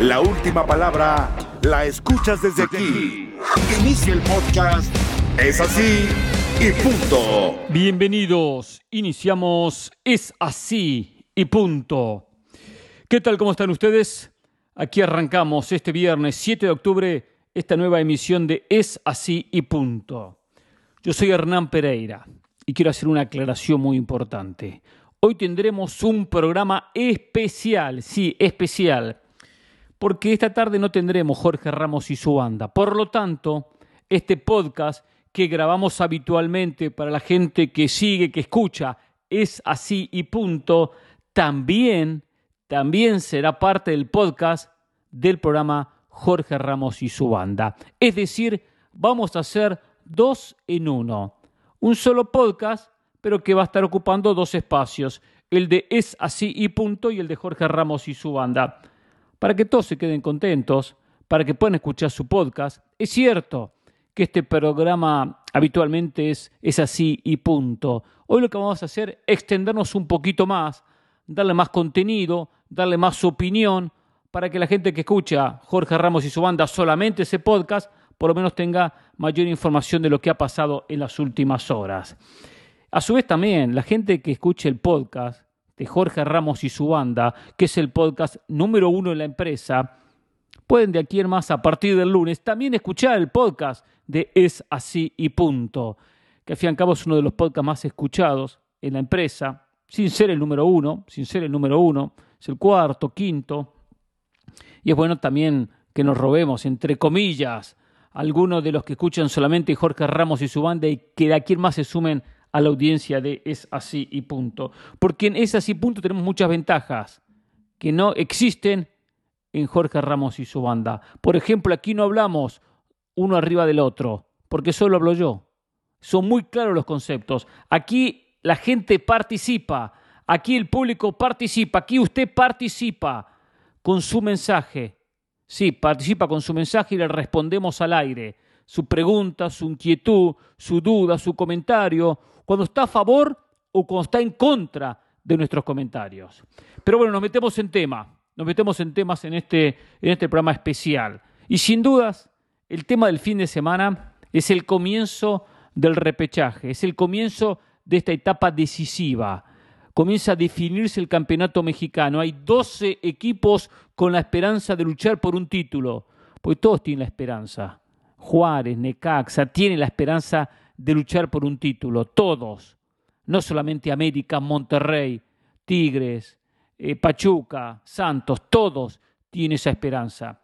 La última palabra la escuchas desde aquí. Inicia el podcast. Es así y punto. Bienvenidos. Iniciamos Es así y punto. ¿Qué tal? ¿Cómo están ustedes? Aquí arrancamos este viernes 7 de octubre esta nueva emisión de Es así y punto. Yo soy Hernán Pereira y quiero hacer una aclaración muy importante. Hoy tendremos un programa especial, sí, especial porque esta tarde no tendremos Jorge Ramos y su banda. Por lo tanto, este podcast que grabamos habitualmente para la gente que sigue, que escucha, es así y punto, también, también será parte del podcast del programa Jorge Ramos y su banda. Es decir, vamos a hacer dos en uno. Un solo podcast, pero que va a estar ocupando dos espacios, el de Es así y punto y el de Jorge Ramos y su banda para que todos se queden contentos, para que puedan escuchar su podcast. Es cierto que este programa habitualmente es, es así y punto. Hoy lo que vamos a hacer es extendernos un poquito más, darle más contenido, darle más opinión, para que la gente que escucha Jorge Ramos y su banda solamente ese podcast, por lo menos tenga mayor información de lo que ha pasado en las últimas horas. A su vez también, la gente que escuche el podcast de Jorge Ramos y su banda, que es el podcast número uno en la empresa, pueden de aquí en más, a partir del lunes, también escuchar el podcast de Es así y punto, que al fin y al cabo es uno de los podcasts más escuchados en la empresa, sin ser el número uno, sin ser el número uno, es el cuarto, quinto. Y es bueno también que nos robemos, entre comillas, algunos de los que escuchan solamente Jorge Ramos y su banda y que de aquí en más se sumen a la audiencia de Es así y punto. Porque en Es así punto tenemos muchas ventajas que no existen en Jorge Ramos y su banda. Por ejemplo, aquí no hablamos uno arriba del otro, porque solo hablo yo. Son muy claros los conceptos. Aquí la gente participa, aquí el público participa, aquí usted participa con su mensaje. Sí, participa con su mensaje y le respondemos al aire. Su pregunta, su inquietud, su duda, su comentario cuando está a favor o cuando está en contra de nuestros comentarios. Pero bueno, nos metemos en tema, nos metemos en temas en este, en este programa especial. Y sin dudas, el tema del fin de semana es el comienzo del repechaje, es el comienzo de esta etapa decisiva. Comienza a definirse el campeonato mexicano. Hay 12 equipos con la esperanza de luchar por un título, porque todos tienen la esperanza. Juárez, Necaxa, tienen la esperanza de luchar por un título, todos, no solamente América, Monterrey, Tigres, eh, Pachuca, Santos, todos tienen esa esperanza.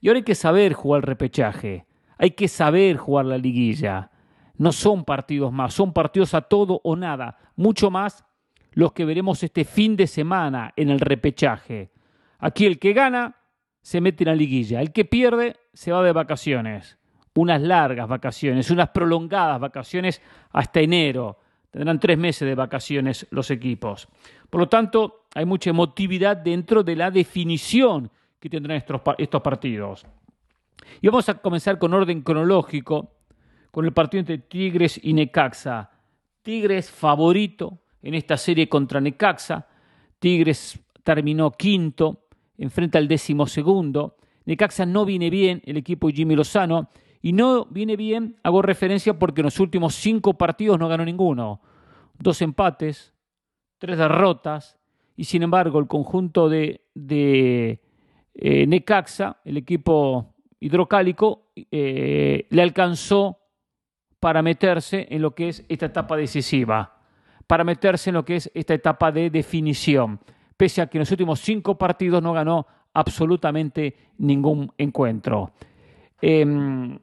Y ahora hay que saber jugar el repechaje, hay que saber jugar la liguilla. No son partidos más, son partidos a todo o nada, mucho más los que veremos este fin de semana en el repechaje. Aquí el que gana se mete en la liguilla, el que pierde se va de vacaciones unas largas vacaciones, unas prolongadas vacaciones hasta enero. Tendrán tres meses de vacaciones los equipos. Por lo tanto, hay mucha emotividad dentro de la definición que tendrán estos, estos partidos. Y vamos a comenzar con orden cronológico, con el partido entre Tigres y Necaxa. Tigres favorito en esta serie contra Necaxa. Tigres terminó quinto, enfrenta al décimo segundo. Necaxa no viene bien, el equipo Jimmy Lozano, y no viene bien, hago referencia porque en los últimos cinco partidos no ganó ninguno. Dos empates, tres derrotas, y sin embargo el conjunto de, eh, Necaxa, el equipo hidrocálico, eh, le alcanzó para meterse en lo que es esta etapa decisiva, para meterse en lo que es esta etapa de definición, pese a que en los últimos cinco partidos no ganó absolutamente ningún encuentro. Em,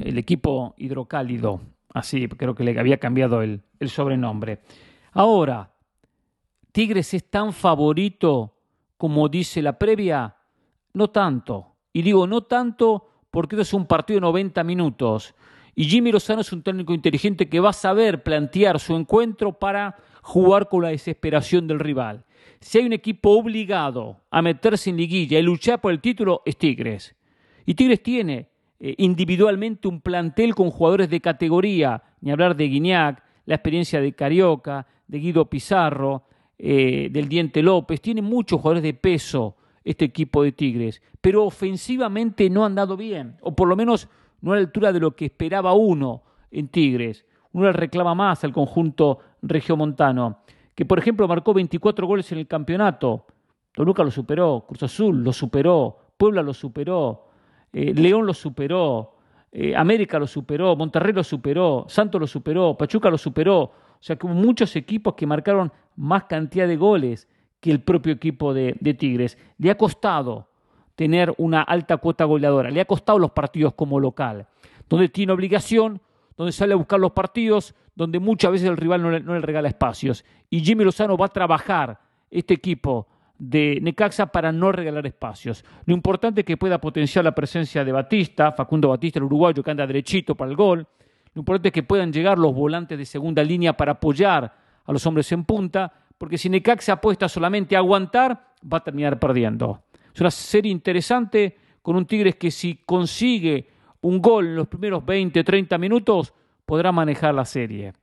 el equipo hidrocálido, así creo que le había cambiado el, sobrenombre. Ahora, ¿Tigres es tan favorito como dice la previa? No tanto. Y digo no tanto porque es un partido de 90 minutos. Y Jimmy Lozano es un técnico inteligente que va a saber plantear su encuentro para jugar con la desesperación del rival. Si hay un equipo obligado a meterse en liguilla y luchar por el título, es Tigres. Y Tigres tiene eh, individualmente un plantel con jugadores de categoría, ni hablar de Guiñac, la experiencia de Carioca, de Guido Pizarro, eh, del Diente López, tiene muchos jugadores de peso este equipo de Tigres, pero ofensivamente no han dado bien, o por lo menos no a la altura de lo que esperaba uno en Tigres. Uno le reclama más al conjunto regiomontano, que por ejemplo marcó 24 goles en el campeonato. Toluca lo superó, Cruz Azul lo superó, Puebla lo superó, eh, León lo superó, eh, América lo superó, Monterrey lo superó, Santos lo superó, Pachuca lo superó. O sea que hubo muchos equipos que marcaron más cantidad de goles que el propio equipo de, Tigres. Le ha costado tener una alta cuota goleadora, le ha costado los partidos como local, donde tiene obligación, donde sale a buscar los partidos, donde muchas veces el rival no le, no le regala espacios. Y Jimmy Lozano va a trabajar este equipo de Necaxa para no regalar espacios. Lo importante es que pueda potenciar la presencia de Batista, Facundo Batista, el uruguayo que anda derechito para el gol. Lo importante es que puedan llegar los volantes de segunda línea para apoyar a los hombres en punta, porque si Necaxa apuesta solamente a aguantar, va a terminar perdiendo. Es una serie interesante con un Tigres que si consigue un gol en los primeros 20, 30 minutos, podrá manejar la serie.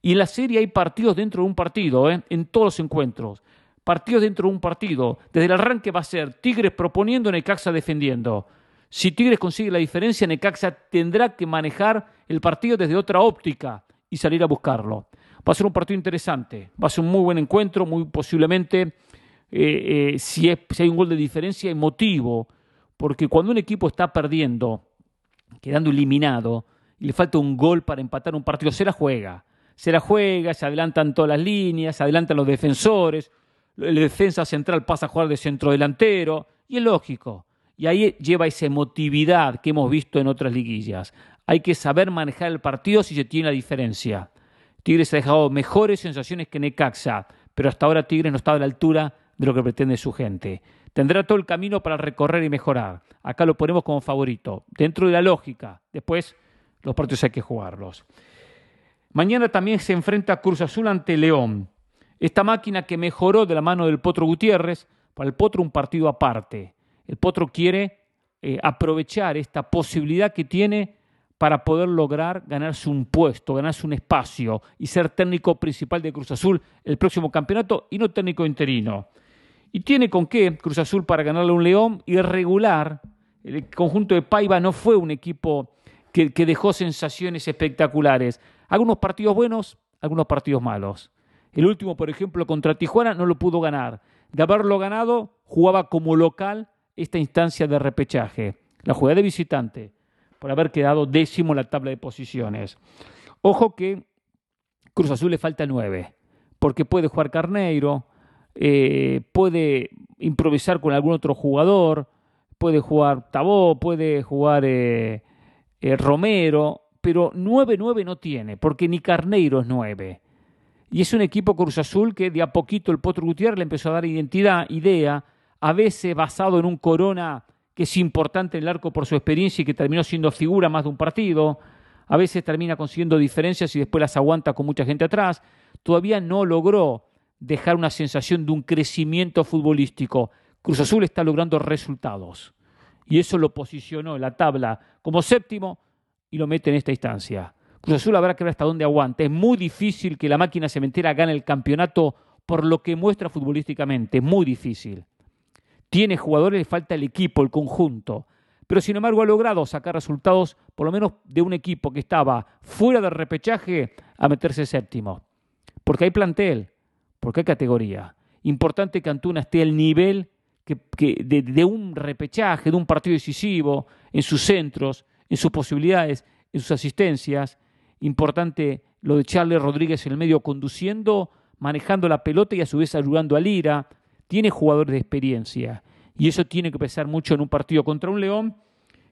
Y en la serie hay partidos dentro de un partido, ¿eh? en todos los encuentros partidos dentro de un partido. Desde el arranque va a ser Tigres proponiendo, Necaxa defendiendo. Si Tigres consigue la diferencia, Necaxa tendrá que manejar el partido desde otra óptica y salir a buscarlo. Va a ser un partido interesante, va a ser un muy buen encuentro, muy posiblemente, eh, eh, si, si hay un gol de diferencia, emotivo, porque cuando un equipo está perdiendo, quedando eliminado, y le falta un gol para empatar un partido, se la juega. Se la juega, se adelantan todas las líneas, se adelantan los defensores, el defensa central pasa a jugar de centro delantero, y es lógico. Y ahí lleva esa emotividad que hemos visto en otras liguillas. Hay que saber manejar el partido si se tiene la diferencia. Tigres ha dejado mejores sensaciones que Necaxa, pero hasta ahora Tigres no está a la altura de lo que pretende su gente. Tendrá todo el camino para recorrer y mejorar. Acá lo ponemos como favorito, dentro de la lógica. Después, los partidos hay que jugarlos. Mañana también se enfrenta Cruz Azul ante León. Esta máquina que mejoró de la mano del Potro Gutiérrez, para el Potro un partido aparte. El Potro quiere eh, aprovechar esta posibilidad que tiene para poder lograr ganarse un puesto, ganarse un espacio y ser técnico principal de Cruz Azul el próximo campeonato y no técnico interino. Y tiene con qué Cruz Azul para ganarle un León irregular. El conjunto de Paiva no fue un equipo que dejó sensaciones espectaculares. Algunos partidos buenos, algunos partidos malos. El último, por ejemplo, contra Tijuana no lo pudo ganar. De haberlo ganado, jugaba como local esta instancia de repechaje. La jugada de visitante, por haber quedado décimo en la tabla de posiciones. Ojo que Cruz Azul le falta nueve, porque puede jugar Carneiro, eh, puede improvisar con algún otro jugador, puede jugar Tabó, puede jugar eh, eh, Romero, pero 9-9 no tiene, porque ni Carneiro es 9. Y es un equipo Cruz Azul que de a poquito el Potro Gutiérrez le empezó a dar identidad, idea, a veces basado en un Corona que es importante en el arco por su experiencia y que terminó siendo figura más de un partido, a veces termina consiguiendo diferencias y después las aguanta con mucha gente atrás, todavía no logró dejar una sensación de un crecimiento futbolístico. Cruz Azul está logrando resultados y eso lo posicionó en la tabla como séptimo y lo mete en esta instancia. Cruz Azul habrá que ver hasta dónde aguanta. Es muy difícil que la máquina cementera gane el campeonato por lo que muestra futbolísticamente. Muy difícil. Tiene jugadores, le falta el equipo, el conjunto. Pero sin embargo ha logrado sacar resultados, por lo menos de un equipo que estaba fuera del repechaje, a meterse séptimo. Porque hay plantel, porque hay categoría. Importante que Antuna esté al nivel de, de un repechaje, de un partido decisivo, en sus centros, en sus posibilidades, en sus asistencias Importante lo de Charles Rodríguez en el medio conduciendo, manejando la pelota y a su vez ayudando a Lira. Tiene jugadores de experiencia y eso tiene que pesar mucho en un partido contra un León.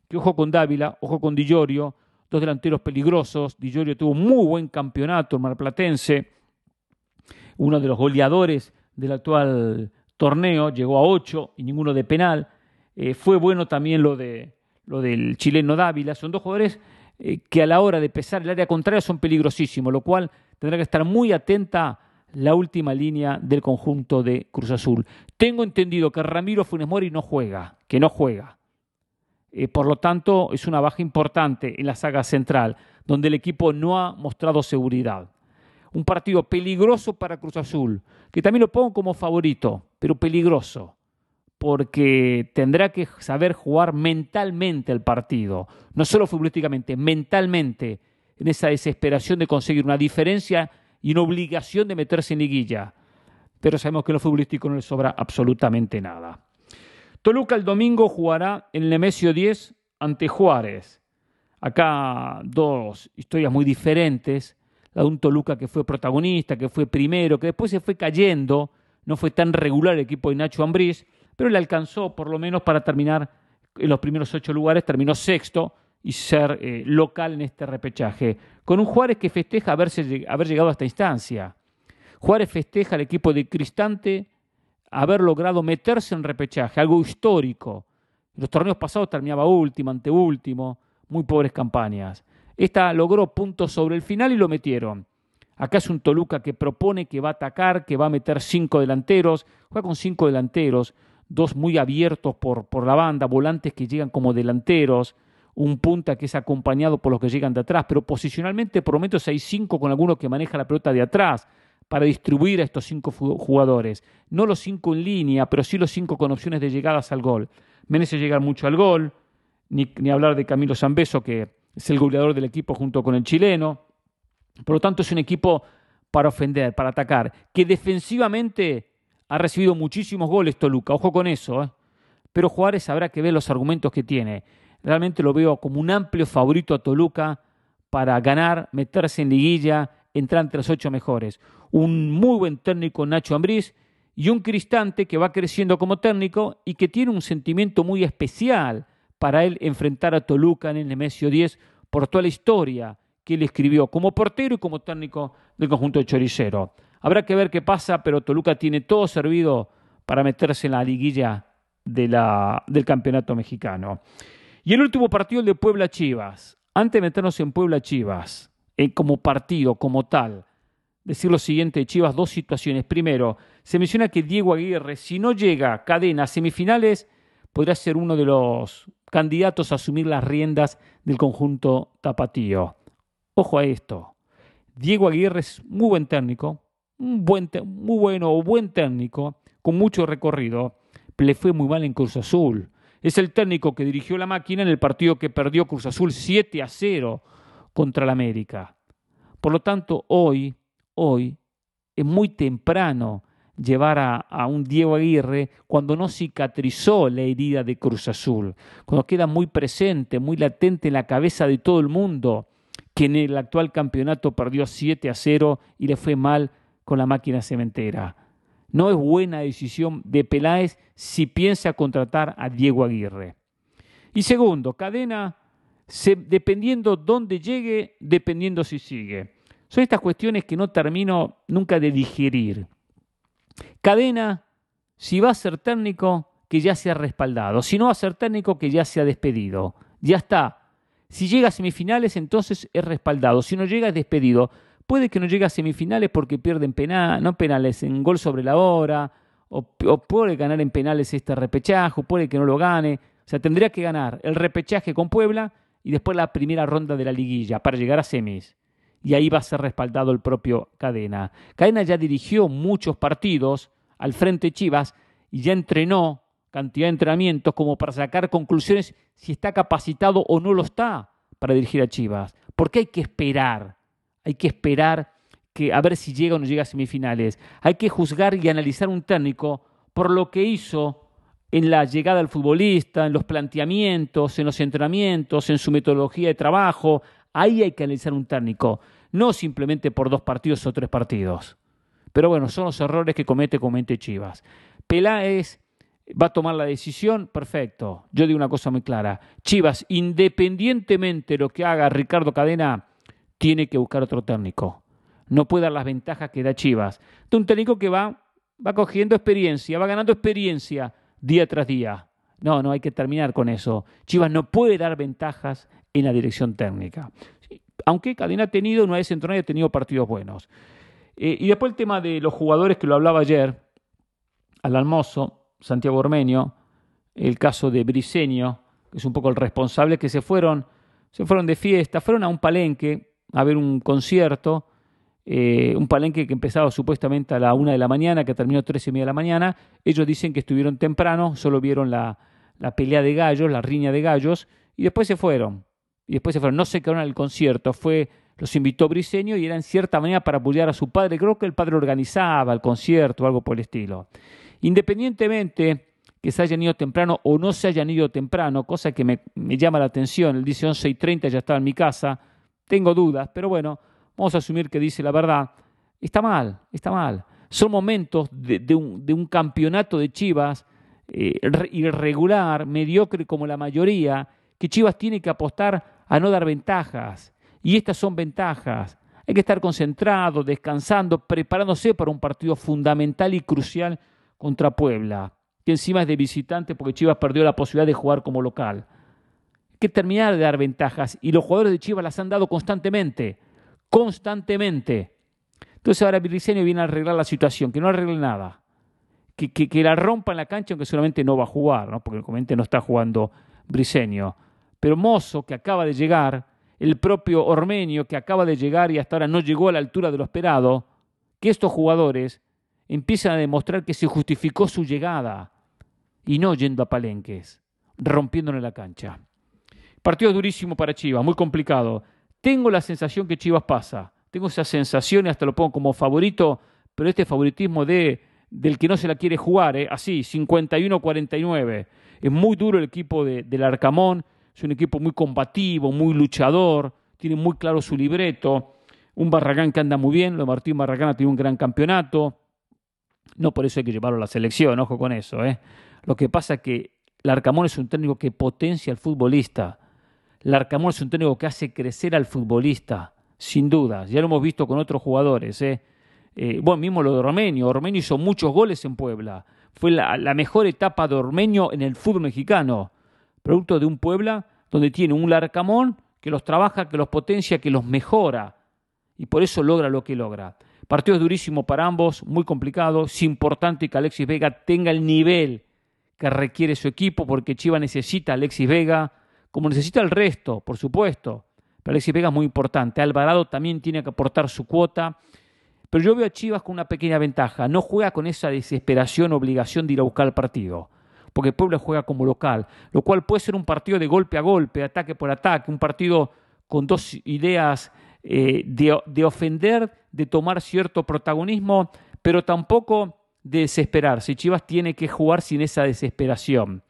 Que ojo con Dávila, ojo con Di dos delanteros peligrosos. Di tuvo muy buen campeonato en Marplatense, uno de los goleadores del actual torneo, llegó a ocho y ninguno de penal. Eh, fue bueno también lo, de, lo del chileno Dávila. Son dos jugadores eh, que a la hora de pesar el área contraria son peligrosísimos, lo cual tendrá que estar muy atenta la última línea del conjunto de Cruz Azul. Tengo entendido que Ramiro Funes Mori no juega, que no juega. Eh, por lo tanto, es una baja importante en la saga central, donde el equipo no ha mostrado seguridad. Un partido peligroso para Cruz Azul, que también lo pongo como favorito, pero peligroso, porque tendrá que saber jugar mentalmente el partido, no solo futbolísticamente, mentalmente, en esa desesperación de conseguir una diferencia y una obligación de meterse en liguilla. Pero sabemos que en lo futbolístico no le sobra absolutamente nada. Toluca el domingo jugará en el Nemesio 10 ante Juárez. Acá dos historias muy diferentes. La de un Toluca que fue protagonista, que fue primero, que después se fue cayendo. No fue tan regular el equipo de Nacho Ambriz, pero le alcanzó por lo menos para terminar en los primeros ocho lugares. Terminó sexto y ser eh, local en este repechaje. Con un Juárez que festeja haberse, haber llegado a esta instancia. Juárez festeja al equipo de Cristante haber logrado meterse en repechaje, algo histórico. En los torneos pasados terminaba último, anteúltimo, muy pobres campañas. Esta logró puntos sobre el final y lo metieron. Acá es un Toluca que propone, que va a atacar, que va a meter cinco delanteros, juega con cinco delanteros, dos muy abiertos por, por la banda, volantes que llegan como delanteros, un punta que es acompañado por los que llegan de atrás, pero posicionalmente hay cinco con alguno que maneja la pelota de atrás para distribuir a estos cinco jugadores. No los cinco en línea, pero sí los cinco con opciones de llegadas al gol. Merece llegar mucho al gol, ni, ni hablar de Camilo Zambeso, que es el goleador del equipo junto con el chileno. Por lo tanto, es un equipo para ofender, para atacar, que defensivamente ha recibido muchísimos goles Toluca, ojo con eso, ¿eh? pero Juárez habrá que ver los argumentos que tiene. Realmente lo veo como un amplio favorito a Toluca para ganar, meterse en liguilla, entrar entre los ocho mejores. Un muy buen técnico Nacho Ambriz y un Cristante que va creciendo como técnico y que tiene un sentimiento muy especial para él enfrentar a Toluca en el Nemesio 10 por toda la historia que él escribió como portero y como técnico del conjunto de Choricero. Habrá que ver qué pasa, pero Toluca tiene todo servido para meterse en la liguilla de la, del campeonato mexicano. Y el último partido, el de Puebla Chivas. Antes de meternos en Puebla Chivas, como partido, como tal, decir lo siguiente Chivas, dos situaciones. Primero, se menciona que Diego Aguirre, si no llega cadena a semifinales, podrá ser uno de los candidatos a asumir las riendas del conjunto tapatío. Ojo a esto. Diego Aguirre es muy buen técnico, un buen muy bueno buen técnico, con mucho recorrido, le fue muy mal en Cruz Azul. Es el técnico que dirigió la máquina en el partido que perdió Cruz Azul 7 a 0 contra la América. Por lo tanto, hoy, hoy, es muy temprano llevar a, a, un Diego Aguirre cuando no cicatrizó la herida de Cruz Azul, cuando queda muy presente, muy latente en la cabeza de todo el mundo que en el actual campeonato perdió 7 a 0 y le fue mal con la máquina cementera. No es buena decisión de Peláez si piensa contratar a Diego Aguirre. Y segundo, Cadena dependiendo dónde llegue, dependiendo si sigue. Son estas cuestiones que no termino nunca de digerir. Cadena, si va a ser técnico, que ya sea respaldado. Si no va a ser técnico, que ya sea despedido. Ya está. Si llega a semifinales, entonces es respaldado. Si no llega, es despedido. Puede que no llegue a semifinales porque pierden penales, no penales, en gol sobre la hora, o, o puede ganar en penales este repechaje, o puede que no lo gane. O sea, tendría que ganar el repechaje con Puebla y después la primera ronda de la liguilla para llegar a semis. Y ahí va a ser respaldado el propio Cadena. Cadena ya dirigió muchos partidos al frente Chivas y ya entrenó cantidad de entrenamientos como para sacar conclusiones si está capacitado o no lo está para dirigir a Chivas. Porque hay que esperar, hay que esperar que a ver si llega o no llega a semifinales. Hay que juzgar y analizar un técnico por lo que hizo en la llegada al futbolista, en los planteamientos, en los entrenamientos, en su metodología de trabajo. Ahí hay que analizar un técnico, no simplemente por dos partidos o tres partidos. Pero bueno, son los errores que comete comete Chivas. Peláez va a tomar la decisión, perfecto. Yo digo una cosa muy clara. Chivas, independientemente de lo que haga Ricardo Cadena, tiene que buscar otro técnico. No puede dar las ventajas que da Chivas. De un técnico que va, va cogiendo experiencia, va ganando experiencia día tras día. No, no hay que terminar con eso. Chivas no puede dar ventajas en la dirección técnica. Aunque Cadena ha tenido, no vez en ha tenido partidos buenos. Eh, y después el tema de los jugadores que lo hablaba ayer, al almozo, Santiago Ormeño, el caso de Briseño, que es un poco el responsable, que se fueron, se fueron de fiesta, fueron a un palenque a ver un concierto eh, un palenque que empezaba supuestamente a la una de la mañana, que terminó tres y media de la mañana. Ellos dicen que estuvieron temprano, solo vieron la, la pelea de gallos, la riña de gallos, y después se fueron. Y después se fueron. No se quedaron al concierto, fue los invitó Briseño y era en cierta manera para apoyar a su padre. Creo que el padre organizaba el concierto o algo por el estilo. Independientemente que se hayan ido temprano o no se hayan ido temprano, cosa que me, llama la atención, él dice 11 y 30 ya estaba en mi casa, tengo dudas, pero bueno, vamos a asumir que dice la verdad. Está mal, está mal. Son momentos de, un, campeonato de Chivas eh, irregular, mediocre como la mayoría, que Chivas tiene que apostar a no dar ventajas. Y estas son ventajas. Hay que estar concentrado, descansando, preparándose para un partido fundamental y crucial contra Puebla, que encima es de visitante porque Chivas perdió la posibilidad de jugar como local. Que terminar de dar ventajas y los jugadores de Chivas las han dado constantemente, constantemente. Entonces ahora Briceño viene a arreglar la situación, que no arregle nada, que, que, la rompa en la cancha aunque solamente no va a jugar, ¿no? porque el no está jugando Briceño. Pero Mozo, que acaba de llegar, el propio Ormenio, que acaba de llegar y hasta ahora no llegó a la altura de lo esperado, que estos jugadores empiezan a demostrar que se justificó su llegada y no yendo a palenques, rompiéndole la cancha. Partido durísimo para Chivas, muy complicado. Tengo la sensación que Chivas pasa. Tengo esa sensación y hasta lo pongo como favorito, pero este favoritismo de, del que no se la quiere jugar, ¿eh? así, 51-49. Es muy duro el equipo del Arcamón es un equipo muy combativo, muy luchador, tiene muy claro su libreto. Un Barragán que anda muy bien, lo de Martín Barragán ha tenido un gran campeonato. No por eso hay que llevarlo a la selección, ojo con eso. ¿eh? Lo que pasa es que Larcamón es un técnico que potencia al futbolista. Larcamón es un técnico que hace crecer al futbolista, sin duda. Ya lo hemos visto con otros jugadores. ¿eh? Eh, bueno, mismo lo de Ormeño. Ormeño hizo muchos goles en Puebla. Fue la, mejor etapa de Ormeño en el fútbol mexicano producto de un Puebla donde tiene un Larcamón que los trabaja, que los potencia, que los mejora y por eso logra lo que logra. Partido durísimo para ambos, muy complicado. Es importante que Alexis Vega tenga el nivel que requiere su equipo porque Chiva necesita a Alexis Vega, como necesita el resto, por supuesto. Pero Alexis Vega es muy importante. Alvarado también tiene que aportar su cuota. Pero yo veo a Chivas con una pequeña ventaja. No juega con esa desesperación, obligación de ir a buscar el partido porque Puebla juega como local, lo cual puede ser un partido de golpe a golpe, ataque por ataque, un partido con dos ideas eh, de, ofender, de tomar cierto protagonismo, pero tampoco de desesperarse. Chivas tiene que jugar sin esa desesperación.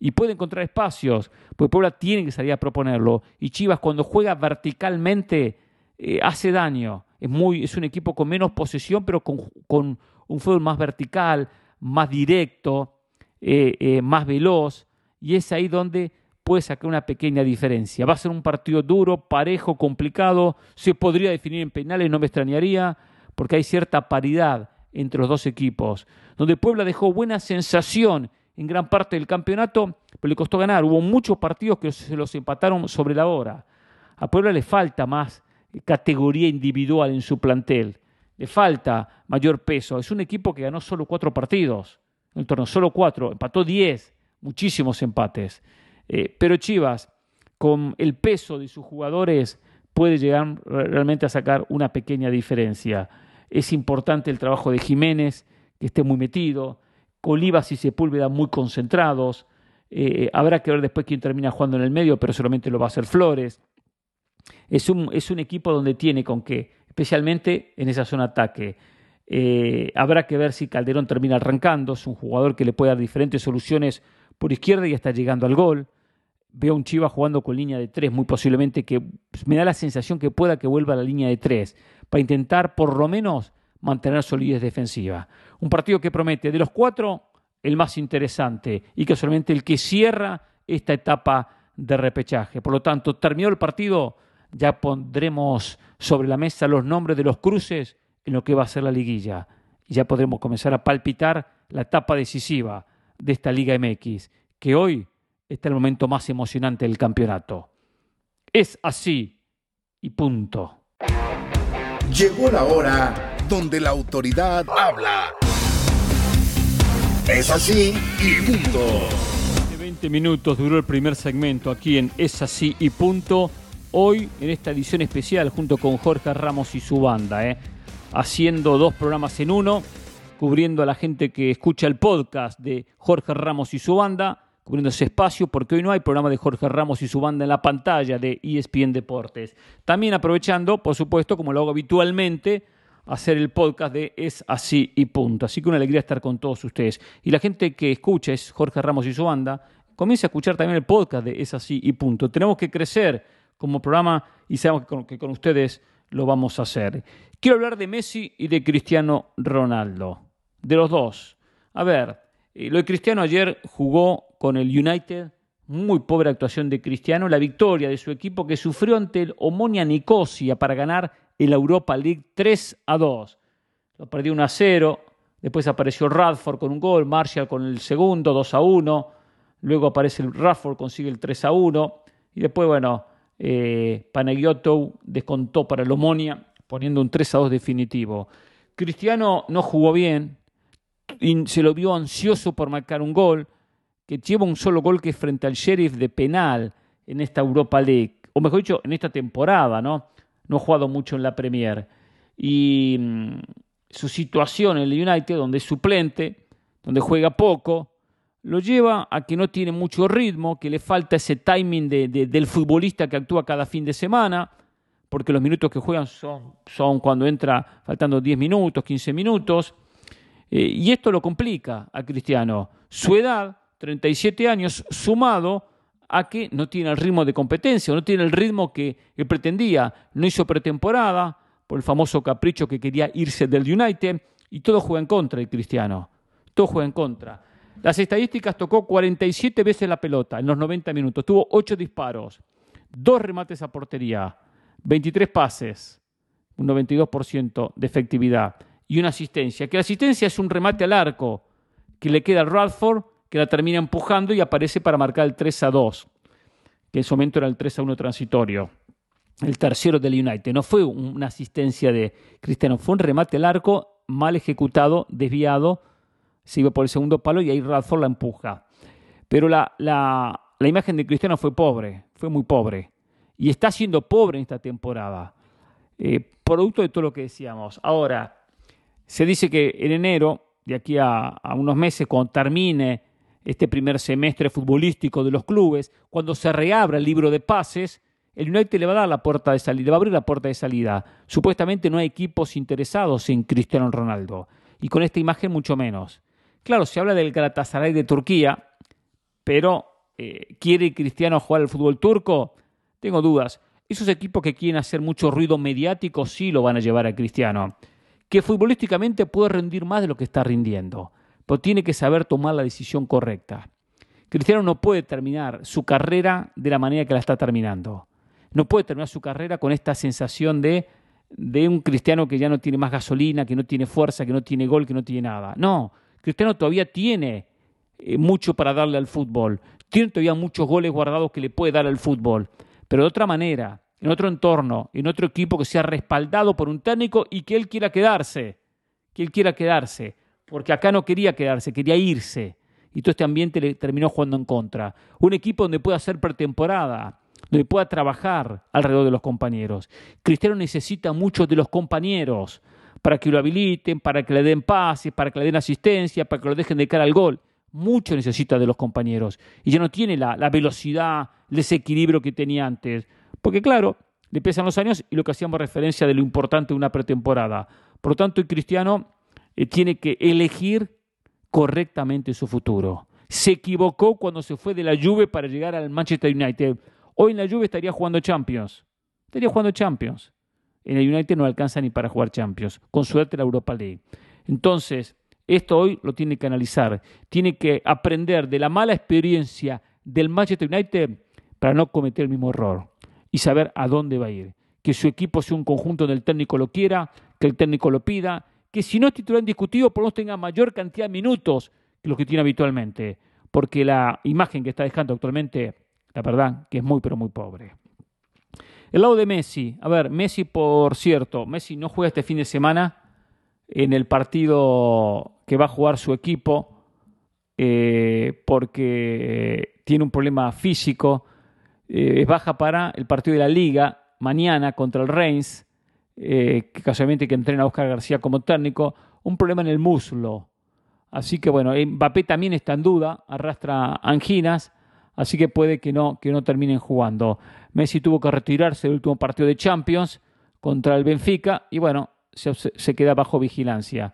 Y puede encontrar espacios, porque Puebla tiene que salir a proponerlo. Y Chivas cuando juega verticalmente eh, hace daño. Es, muy, es un equipo con menos posesión, pero con, un fútbol más vertical, más directo. Eh, eh, más veloz, y es ahí donde puede sacar una pequeña diferencia. Va a ser un partido duro, parejo, complicado, se podría definir en penales, no me extrañaría, porque hay cierta paridad entre los dos equipos, donde Puebla dejó buena sensación en gran parte del campeonato, pero le costó ganar. Hubo muchos partidos que se los empataron sobre la hora. A Puebla le falta más categoría individual en su plantel, le falta mayor peso. Es un equipo que ganó solo cuatro partidos en torno solo cuatro, empató diez, muchísimos empates. Eh, pero Chivas, con el peso de sus jugadores, puede llegar realmente a sacar una pequeña diferencia. Es importante el trabajo de Jiménez, que esté muy metido, Colivas y Sepúlveda muy concentrados. Eh, habrá que ver después quién termina jugando en el medio, pero solamente lo va a hacer Flores. Es un, es un equipo donde tiene con qué, especialmente en esa zona ataque. Eh, habrá que ver si Calderón termina arrancando. Es un jugador que le puede dar diferentes soluciones por izquierda y está llegando al gol. Veo a un Chiva jugando con línea de tres, muy posiblemente que me da la sensación que pueda que vuelva a la línea de tres, para intentar por lo menos mantener solidez defensiva. Un partido que promete de los cuatro el más interesante y que solamente el que cierra esta etapa de repechaje. Por lo tanto, terminó el partido, ya pondremos sobre la mesa los nombres de los cruces en lo que va a ser la liguilla. Y ya podremos comenzar a palpitar la etapa decisiva de esta Liga MX, que hoy está el momento más emocionante del campeonato. Es así y punto. Llegó la hora donde la autoridad habla. Es así y punto. 20 minutos duró el primer segmento aquí en Es así y punto. Hoy en esta edición especial junto con Jorge Ramos y su banda. ¿eh? haciendo dos programas en uno, cubriendo a la gente que escucha el podcast de Jorge Ramos y su banda, cubriendo ese espacio, porque hoy no hay programa de Jorge Ramos y su banda en la pantalla de ESPN Deportes. También aprovechando, por supuesto, como lo hago habitualmente, hacer el podcast de Es así y punto. Así que una alegría estar con todos ustedes. Y la gente que escucha es Jorge Ramos y su banda, comienza a escuchar también el podcast de Es así y punto. Tenemos que crecer como programa y sabemos que con, ustedes lo vamos a hacer. Quiero hablar de Messi y de Cristiano Ronaldo, de los dos. A ver, eh, lo de Cristiano ayer jugó con el United, muy pobre actuación de Cristiano, la victoria de su equipo que sufrió ante el Omonia Nicosia para ganar el Europa League 3 a 2. Lo perdió 1 a 0, después apareció Radford con un gol, Marshall con el segundo, 2 a 1, luego aparece el Radford, consigue el 3 a 1, y después, bueno, eh, descontó para el Omonia, poniendo un 3 a 2 definitivo. Cristiano no jugó bien, y se lo vio ansioso por marcar un gol, que lleva un solo gol que es frente al Sheriff de penal en esta Europa League, o mejor dicho, en esta temporada, ¿no? No ha jugado mucho en la Premier. Y mm, su situación en el United, donde es suplente, donde juega poco, lo lleva a que no tiene mucho ritmo, que le falta ese timing del futbolista que actúa cada fin de semana, porque los minutos que juegan son, son cuando entra faltando 10 minutos, 15 minutos. Eh, y esto lo complica a Cristiano. Su edad, 37 años, sumado a que no tiene el ritmo de competencia, no tiene el ritmo que él pretendía, no hizo pretemporada por el famoso capricho que quería irse del United y todo juega en contra de Cristiano, todo juega en contra. Las estadísticas tocó 47 veces la pelota en los 90 minutos, tuvo 8 disparos, 2 remates a portería, 23 pases, un 92% de efectividad y una asistencia, que la asistencia es un remate al arco que le queda al Radford que la termina empujando y aparece para marcar el 3 a 2, que en su momento era el 3 a 1 transitorio. El tercero del United. No fue una asistencia de Cristiano, fue un remate al arco mal ejecutado, desviado, se iba por el segundo palo y ahí Radford la empuja. Pero la, la, imagen de Cristiano fue pobre, fue muy pobre. Y está siendo pobre en esta temporada. Eh, producto de todo lo que decíamos. Ahora, se dice que en enero, de aquí a, a unos meses, cuando termine este primer semestre futbolístico de los clubes, cuando se reabra el libro de pases, el United le va a dar la puerta de salida, le va a abrir la puerta de salida. Supuestamente no hay equipos interesados en Cristiano Ronaldo, y con esta imagen mucho menos. Claro, se habla del Galatasaray de Turquía, pero eh, ¿quiere Cristiano jugar al fútbol turco? Tengo dudas. Esos equipos que quieren hacer mucho ruido mediático sí lo van a llevar a Cristiano, que futbolísticamente puede rendir más de lo que está rindiendo pero tiene que saber tomar la decisión correcta. Cristiano no puede terminar su carrera de la manera que la está terminando. No puede terminar su carrera con esta sensación de, de un cristiano que ya no tiene más gasolina, que no tiene fuerza, que no tiene gol, que no tiene nada. No, Cristiano todavía tiene eh, mucho para darle al fútbol. Tiene todavía muchos goles guardados que le puede dar al fútbol. Pero de otra manera, en otro entorno, en otro equipo que sea respaldado por un técnico y que él quiera quedarse. Que él quiera quedarse porque acá no quería quedarse, quería irse. Y todo este ambiente le terminó jugando en contra. Un equipo donde pueda hacer pretemporada, donde pueda trabajar alrededor de los compañeros. Cristiano necesita mucho de los compañeros para que lo habiliten, para que le den pases, para que le den asistencia, para que lo dejen de cara al gol. Mucho necesita de los compañeros. Y ya no tiene la, velocidad, el desequilibrio que tenía antes. Porque claro, le pesan los años y lo que hacíamos referencia de lo importante de una pretemporada. Por lo tanto, el Cristiano tiene que elegir correctamente su futuro. Se equivocó cuando se fue de la Juve para llegar al Manchester United. Hoy en la Juve estaría jugando Champions. Estaría jugando Champions. En el United no alcanza ni para jugar Champions. Con suerte la Europa League. Entonces, esto hoy lo tiene que analizar. Tiene que aprender de la mala experiencia del Manchester United para no cometer el mismo error y saber a dónde va a ir. Que su equipo sea un conjunto donde el técnico lo quiera, que el técnico lo pida que si no es titular indiscutido, por lo menos tenga mayor cantidad de minutos que los que tiene habitualmente, porque la imagen que está dejando actualmente, la verdad, que es muy, pero muy pobre. El lado de Messi, a ver, Messi, por cierto, Messi no juega este fin de semana en el partido que va a jugar su equipo eh, porque tiene un problema físico, eh, es baja para el partido de la liga mañana contra el Reims eh, que casualmente que entrena a Oscar García como técnico, un problema en el muslo. Así que bueno, Mbappé también está en duda, arrastra anginas, así que puede que no, que no terminen jugando. Messi tuvo que retirarse del último partido de Champions contra el Benfica y bueno, se, queda bajo vigilancia.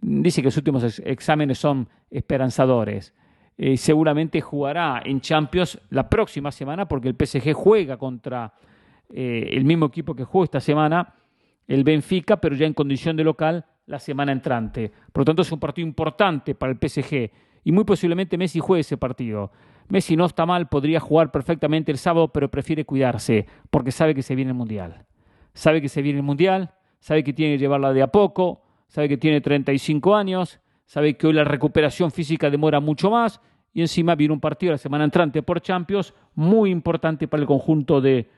Dice que sus últimos exámenes son esperanzadores. Eh, seguramente jugará en Champions la próxima semana porque el PSG juega contra eh, el mismo equipo que jugó esta semana, el Benfica, pero ya en condición de local la semana entrante. Por lo tanto, es un partido importante para el PSG y muy posiblemente Messi juegue ese partido. Messi no está mal, podría jugar perfectamente el sábado, pero prefiere cuidarse porque sabe que se viene el Mundial. Sabe que se viene el Mundial, sabe que tiene que llevarla de a poco, sabe que tiene 35 años, sabe que hoy la recuperación física demora mucho más y encima viene un partido la semana entrante por Champions muy importante para el conjunto de,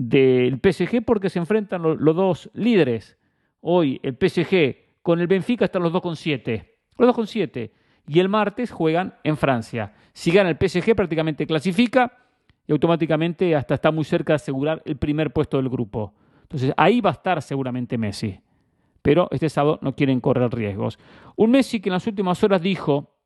del PSG porque se enfrentan los, dos líderes. Hoy el PSG con el Benfica están los dos con siete. Los dos con siete. Y el martes juegan en Francia. Si gana el PSG prácticamente clasifica y automáticamente hasta está muy cerca de asegurar el primer puesto del grupo. Entonces ahí va a estar seguramente Messi. Pero este sábado no quieren correr riesgos. Un Messi que en las últimas horas dijo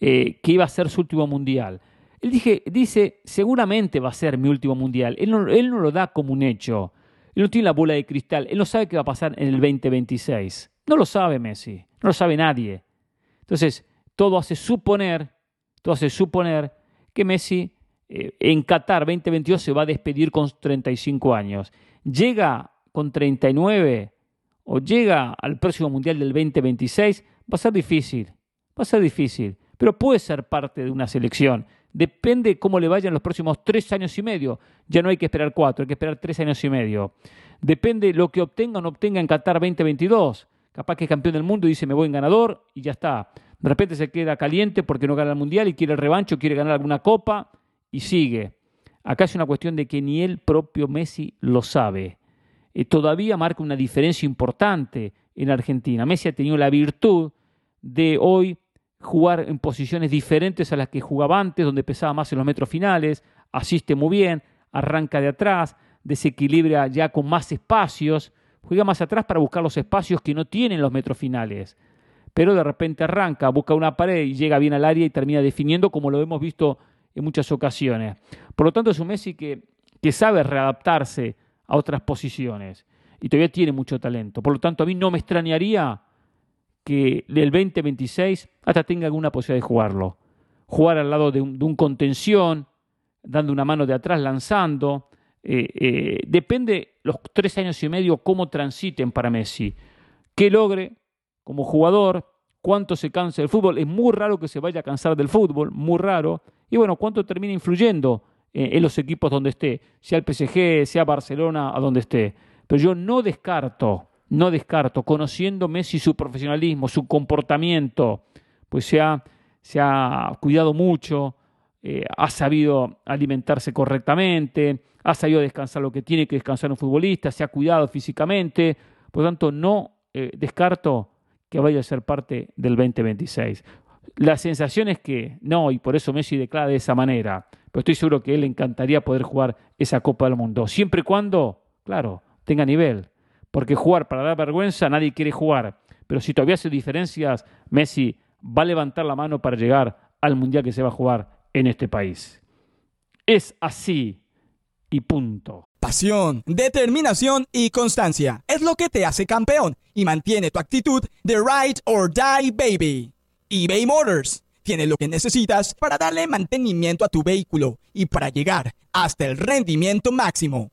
eh, que iba a ser su último mundial. Él dice, seguramente va a ser mi último mundial. Él no, él no lo da como un hecho. Él no tiene la bola de cristal. Él no sabe qué va a pasar en el 2026. No lo sabe Messi. No lo sabe nadie. Entonces, todo hace suponer, todo hace suponer que Messi eh, en Qatar 2022 se va a despedir con 35 años. Llega con 39 o llega al próximo Mundial del 2026, va a ser difícil. Va a ser difícil. Pero puede ser parte de una selección. Depende cómo le vayan los próximos tres años y medio. Ya no hay que esperar cuatro, hay que esperar tres años y medio. Depende lo que obtenga o no obtenga en Qatar 2022. Capaz que es campeón del mundo y dice me voy en ganador y ya está. De repente se queda caliente porque no gana el mundial y quiere el revancho, quiere ganar alguna copa y sigue. Acá es una cuestión de que ni el propio Messi lo sabe. Eh, todavía marca una diferencia importante en Argentina. Messi ha tenido la virtud de hoy jugar en posiciones diferentes a las que jugaba antes, donde pesaba más en los metros finales, asiste muy bien, arranca de atrás, desequilibra ya con más espacios, juega más atrás para buscar los espacios que no tienen los metros finales. Pero de repente arranca, busca una pared y llega bien al área y termina definiendo como lo hemos visto en muchas ocasiones. Por lo tanto, es un Messi que, que sabe readaptarse a otras posiciones y todavía tiene mucho talento. Por lo tanto, a mí no me extrañaría que del 2026 hasta tenga alguna posibilidad de jugarlo. Jugar al lado de un, contención, dando una mano de atrás, lanzando. Eh, eh, depende los tres años y medio cómo transiten para Messi. ¿Qué logre como jugador? ¿Cuánto se cansa del fútbol? Es muy raro que se vaya a cansar del fútbol, muy raro. Y bueno, ¿cuánto termina influyendo eh, en los equipos donde esté? Sea el PSG, sea Barcelona, a donde esté. Pero yo no descarto no descarto, conociendo Messi su profesionalismo, su comportamiento, pues se ha, se ha cuidado mucho, eh, ha sabido alimentarse correctamente, ha sabido descansar lo que tiene que descansar un futbolista, se ha cuidado físicamente, por lo tanto no eh, descarto que vaya a ser parte del 2026. La sensación es que no, y por eso Messi declara de esa manera, pero estoy seguro que él le encantaría poder jugar esa Copa del Mundo, siempre y cuando, claro, tenga nivel, porque jugar para dar vergüenza nadie quiere jugar. Pero si todavía hace diferencias, Messi va a levantar la mano para llegar al mundial que se va a jugar en este país. Es así y punto. Pasión, determinación y constancia es lo que te hace campeón y mantiene tu actitud de ride or die baby. eBay Motors tiene lo que necesitas para darle mantenimiento a tu vehículo y para llegar hasta el rendimiento máximo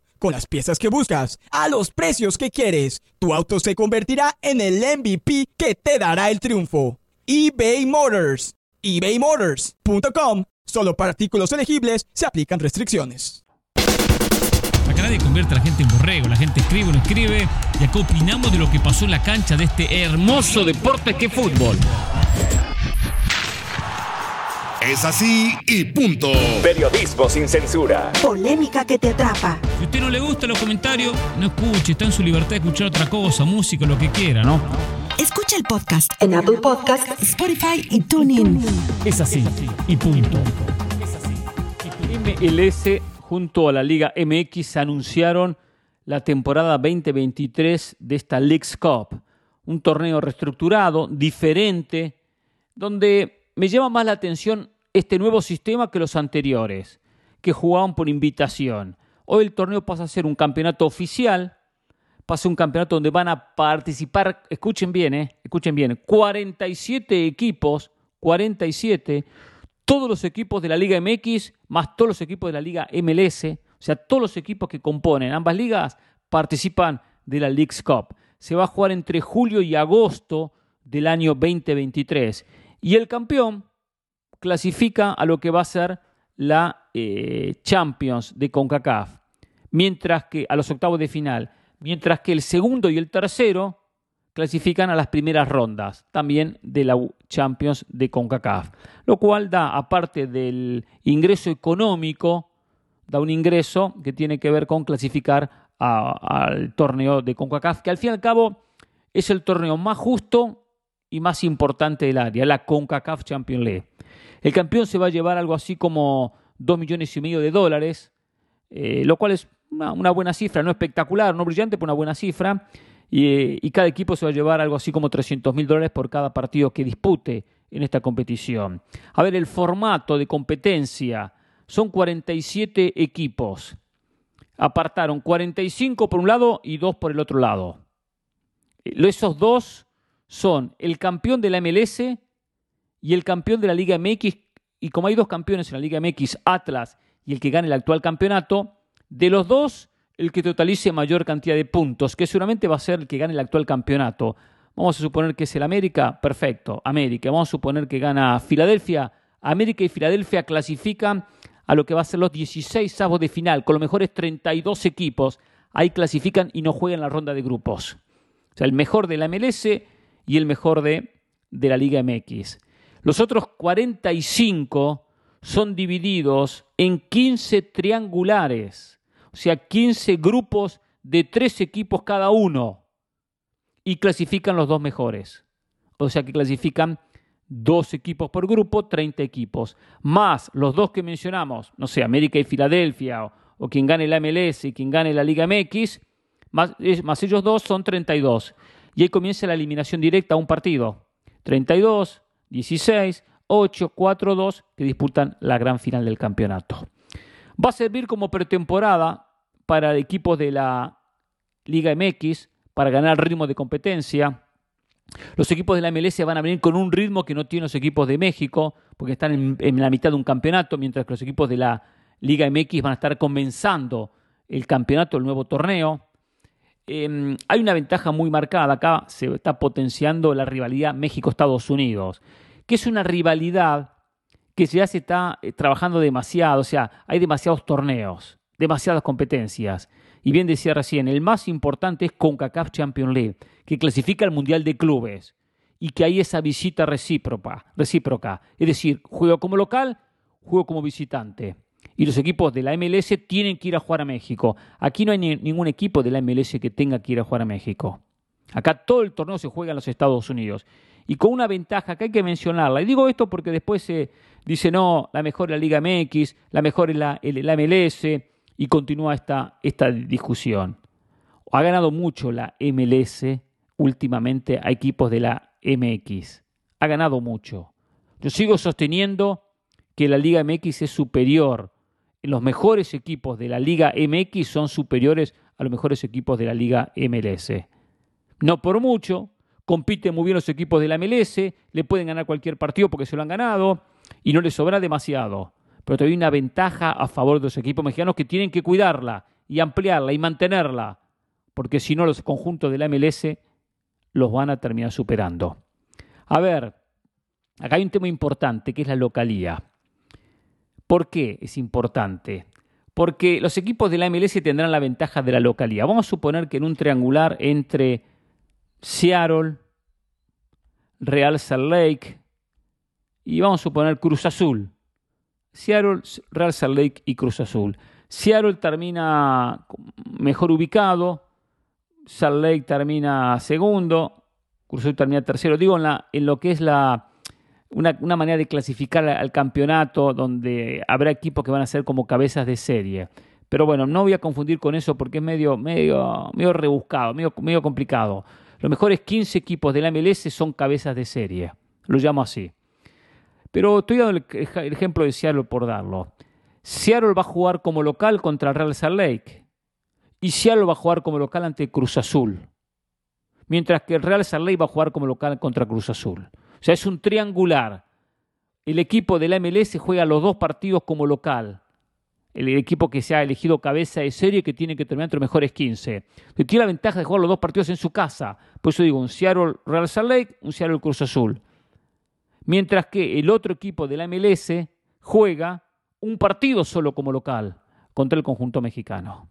con las piezas que buscas, a los precios que quieres. Tu auto se convertirá en el MVP que te dará el triunfo. eBay Motors. ebaymotors.com. Solo para artículos elegibles se aplican restricciones. Acá nadie convierte a la gente en borrego, la gente escribe o no escribe y acá opinamos de lo que pasó en la cancha de este hermoso deporte que es fútbol. Es así y punto. Periodismo sin censura. Polémica que te atrapa. Si a usted no le gusta los comentarios, no escuche, está en su libertad de escuchar otra cosa, música, lo que quiera, ¿no? Escucha el podcast en Apple Podcast, Spotify y TuneIn. Es así y punto. MLS junto a la Liga MX anunciaron la temporada 2023 de esta League's Cup, un torneo reestructurado, diferente, donde me llama más la atención este nuevo sistema que los anteriores, que jugaban por invitación. Hoy el torneo pasa a ser un campeonato oficial, pasa a un campeonato donde van a participar, escuchen bien, eh, escuchen bien, 47 equipos, 47, todos los equipos de la Liga MX, más todos los equipos de la Liga MLS, o sea, todos los equipos que componen ambas ligas participan de la League's Cup. Se va a jugar entre julio y agosto del año 2023. Y el campeón clasifica a lo que va a ser la eh, Champions de CONCACAF, mientras que a los octavos de final, mientras que el segundo y el tercero clasifican a las primeras rondas también de la Champions de CONCACAF, lo cual da, aparte del ingreso económico, da un ingreso que tiene que ver con clasificar al torneo de CONCACAF, que al fin y al cabo es el torneo más justo y más importante del área, la CONCACAF Champions League. El campeón se va a llevar algo así como 2 millones y medio de dólares, eh, lo cual es una, buena cifra, no espectacular, no brillante, pero una buena cifra. Y, cada equipo se va a llevar algo así como 300 mil dólares por cada partido que dispute en esta competición. A ver, el formato de competencia son 47 equipos. Apartaron 45 por un lado y 2 por el otro lado. Esos dos son el campeón de la MLS y el campeón de la Liga MX. Y como hay dos campeones en la Liga MX, Atlas y el que gane el actual campeonato, de los dos, el que totalice mayor cantidad de puntos, que seguramente va a ser el que gane el actual campeonato. Vamos a suponer que es el América, perfecto, América. Vamos a suponer que gana Filadelfia. América y Filadelfia clasifican a lo que va a ser los 16 sábados de final, con los mejores 32 equipos. Ahí clasifican y no juegan la ronda de grupos. O sea, el mejor de la MLS y el mejor de, de la Liga MX. Los otros 45 son divididos en 15 triangulares, o sea, 15 grupos de tres equipos cada uno, y clasifican los dos mejores. O sea que clasifican dos equipos por grupo, 30 equipos, más los dos que mencionamos, no sé, América y Filadelfia, o, o quien gane la MLS y quien gane la Liga MX, más, más ellos dos son 32 y ahí comienza la eliminación directa a un partido. 32, 16, 8, 4, 2 que disputan la gran final del campeonato. Va a servir como pretemporada para equipos de la Liga MX para ganar ritmo de competencia. Los equipos de la MLS van a venir con un ritmo que no tienen los equipos de México, porque están en, en la mitad de un campeonato, mientras que los equipos de la Liga MX van a estar comenzando el campeonato, el nuevo torneo. Em, hay una ventaja muy marcada, acá se está potenciando la rivalidad México-Estados Unidos, que es una rivalidad que ya se está eh, trabajando demasiado, o sea, hay demasiados torneos, demasiadas competencias. Y bien decía recién, el más importante es CONCACAF Champions League, que clasifica al Mundial de Clubes y que hay esa visita recíproca, recíproca. Es decir, juego como local, juego como visitante y los equipos de la MLS tienen que ir a jugar a México. Aquí no hay ningún equipo de la MLS que tenga que ir a jugar a México. Acá todo el torneo se juega en los Estados Unidos. Y con una ventaja que hay que mencionarla. Y digo esto porque después se dice, no, la mejor es la Liga MX, la mejor es la, MLS, y continúa esta, esta discusión. Ha ganado mucho la MLS últimamente a equipos de la MX. Ha ganado mucho. Yo sigo sosteniendo que la Liga MX es superior los mejores equipos de la Liga MX son superiores a los mejores equipos de la Liga MLS. No por mucho, compiten muy bien los equipos de la MLS, le pueden ganar cualquier partido porque se lo han ganado y no les sobra demasiado. Pero todavía hay una ventaja a favor de los equipos mexicanos que tienen que cuidarla y ampliarla y mantenerla, porque si no los conjuntos de la MLS los van a terminar superando. A ver, acá hay un tema importante que es la localía. ¿Por qué es importante? porque los equipos de la MLS tendrán la ventaja de la localidad. Vamos a suponer que en un triangular entre Seattle, Real Salt Lake y vamos a suponer Cruz Azul. Seattle, Real Salt Lake y Cruz Azul. Seattle termina mejor ubicado, Salt Lake termina segundo, Cruz Azul termina tercero. Digo en, en lo que es la, una, una, manera de clasificar al campeonato donde habrá equipos que van a ser como cabezas de serie. Pero bueno, no voy a confundir con eso porque es medio, medio, medio rebuscado, medio, medio complicado. Los mejores 15 equipos de la MLS son cabezas de serie. Lo llamo así. Pero estoy dando el ejemplo de Seattle por darlo. Seattle va a jugar como local contra Real Salt Lake. Y Seattle va a jugar como local ante Cruz Azul. Mientras que el Real Salt Lake va a jugar como local contra Cruz Azul. O sea, es un triangular. El equipo de la MLS juega los dos partidos como local. El equipo que se ha elegido cabeza de serie que tiene que terminar entre los mejores 15. tiene la ventaja de jugar los dos partidos en su casa. Por eso digo, un Seattle Real Salt Lake, un Seattle Cruz Azul mientras que el otro equipo de la MLS juega un partido solo como local contra el conjunto mexicano.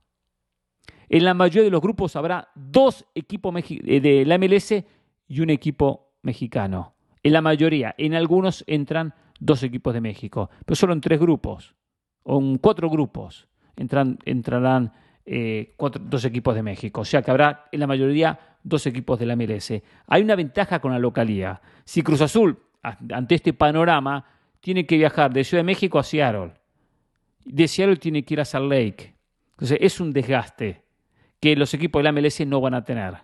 En la mayoría de los grupos habrá dos equipos eh, de la MLS y un equipo mexicano. En la mayoría, en algunos entran dos equipos de México, pero solo en tres grupos, o en cuatro grupos entrarán eh, dos equipos de México. O sea que habrá en la mayoría dos equipos de la MLS. Hay una ventaja con la localidad. Si Cruz Azul ante este panorama, tiene que viajar de Ciudad de México a Seattle. De Seattle tiene que ir a Salt Lake. Entonces es un desgaste que los equipos de la MLS no van a tener.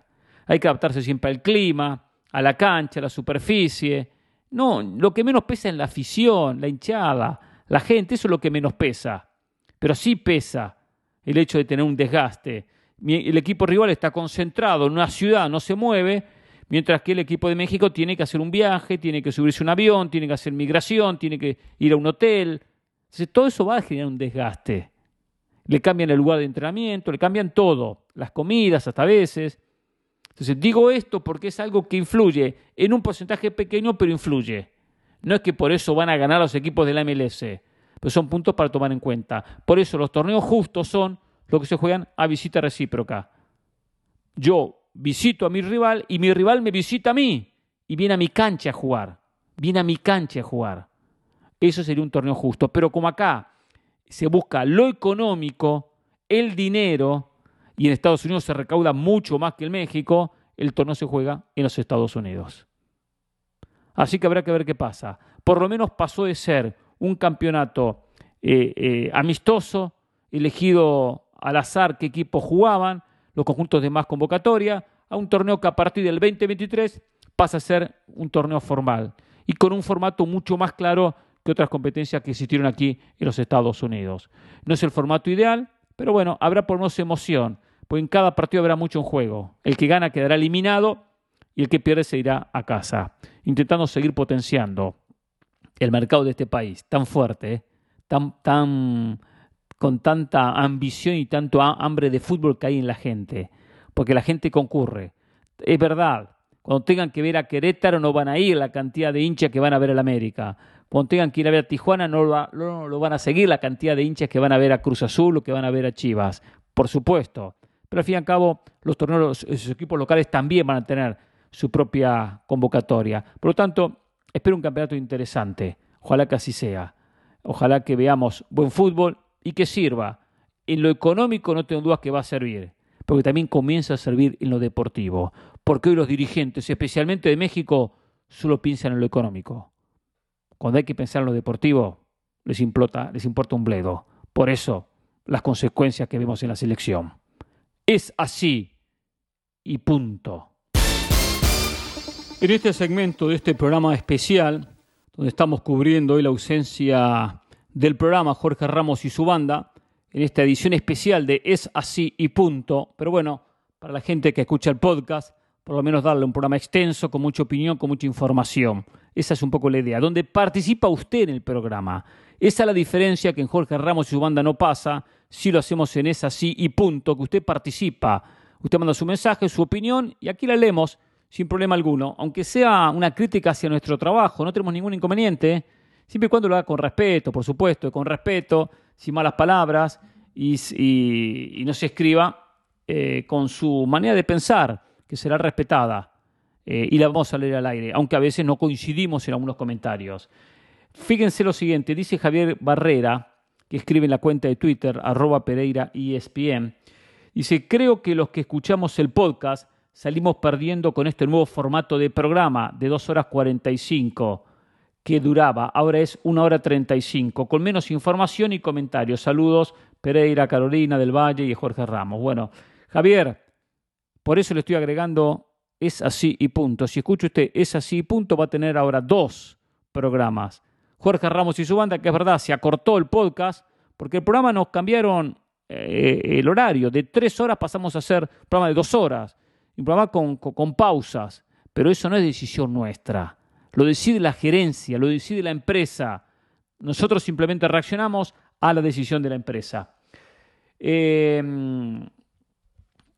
Hay que adaptarse siempre al clima, a la cancha, a la superficie. No, lo que menos pesa es la afición, la hinchada, la gente, eso es lo que menos pesa. Pero sí pesa el hecho de tener un desgaste. El equipo rival está concentrado en una ciudad, no se mueve, Mientras que el equipo de México tiene que hacer un viaje, tiene que subirse un avión, tiene que hacer migración, tiene que ir a un hotel. Entonces, todo eso va a generar un desgaste. Le cambian el lugar de entrenamiento, le cambian todo, las comidas hasta veces. Entonces, digo esto porque es algo que influye en un porcentaje pequeño, pero influye. No es que por eso van a ganar los equipos de la MLS, pero son puntos para tomar en cuenta. Por eso los torneos justos son los que se juegan a visita recíproca. Yo visito a mi rival y mi rival me visita a mí y viene a mi cancha a jugar. Viene a mi cancha a jugar. Eso sería un torneo justo. Pero como acá se busca lo económico, el dinero, y en Estados Unidos se recauda mucho más que en México, el torneo se juega en los Estados Unidos. Así que habrá que ver qué pasa. Por lo menos pasó de ser un campeonato eh, eh, amistoso, elegido al azar qué equipos jugaban, los conjuntos de más convocatoria, a un torneo que a partir del 2023 pasa a ser un torneo formal y con un formato mucho más claro que otras competencias que existieron aquí en los Estados Unidos. No es el formato ideal, pero bueno, habrá por lo menos emoción, porque en cada partido habrá mucho en juego. El que gana quedará eliminado y el que pierde se irá a casa, intentando seguir potenciando el mercado de este país tan fuerte, ¿eh? tan, tan con tanta ambición y tanto hambre de fútbol que hay en la gente, porque la gente concurre. Es verdad, cuando tengan que ver a Querétaro no van a ir la cantidad de hinchas que van a ver al América. Cuando tengan que ir a ver a Tijuana no lo, van a seguir la cantidad de hinchas que van a ver a Cruz Azul o que van a ver a Chivas. Por supuesto. Pero al fin y al cabo, los torneos, los equipos locales también van a tener su propia convocatoria. Por lo tanto, espero un campeonato interesante. Ojalá que así sea. Ojalá que veamos buen fútbol y que sirva. En lo económico no tengo dudas que va a servir, porque también comienza a servir en lo deportivo, porque hoy los dirigentes, especialmente de México, solo piensan en lo económico. Cuando hay que pensar en lo deportivo, les, implota, les importa un bledo. Por eso, las consecuencias que vemos en la selección. Es así y punto. En este segmento de este programa especial, donde estamos cubriendo hoy la ausencia del programa Jorge Ramos y su banda en esta edición especial de Es así y punto. Pero bueno, para la gente que escucha el podcast, por lo menos darle un programa extenso, con mucha opinión, con mucha información. Esa es un poco la idea, donde participa usted en el programa. Esa es la diferencia que en Jorge Ramos y su banda no pasa, si lo hacemos en Es así y punto, que usted participa. Usted manda su mensaje, su opinión, y aquí la leemos sin problema alguno. Aunque sea una crítica hacia nuestro trabajo, no tenemos ningún inconveniente. ¿eh? siempre y cuando lo haga con respeto, por supuesto, con respeto, sin malas palabras, y, y nos escriba eh, con su manera de pensar, que será respetada. eh, y la vamos a leer al aire, aunque a veces no coincidimos en algunos comentarios. Fíjense lo siguiente, dice Javier Barrera, que escribe en la cuenta de Twitter, arroba Pereira ESPN, dice, creo que los que escuchamos el podcast salimos perdiendo con este nuevo formato de programa de 2 horas 45 que duraba, ahora es 1 hora 35, con menos información y comentarios. Saludos, Pereira, Carolina del Valle y Jorge Ramos. Bueno, Javier, por eso le estoy agregando es así y punto. Si escucha usted es así y punto, va a tener ahora dos programas. Jorge Ramos y su banda, que es verdad, se acortó el podcast porque el programa nos cambiaron eh, el horario. De tres horas pasamos a hacer un programa de dos horas, un programa con, con- pausas. Pero eso no es decisión nuestra. Lo decide la gerencia, lo decide la empresa. Nosotros simplemente reaccionamos a la decisión de la empresa. Eh,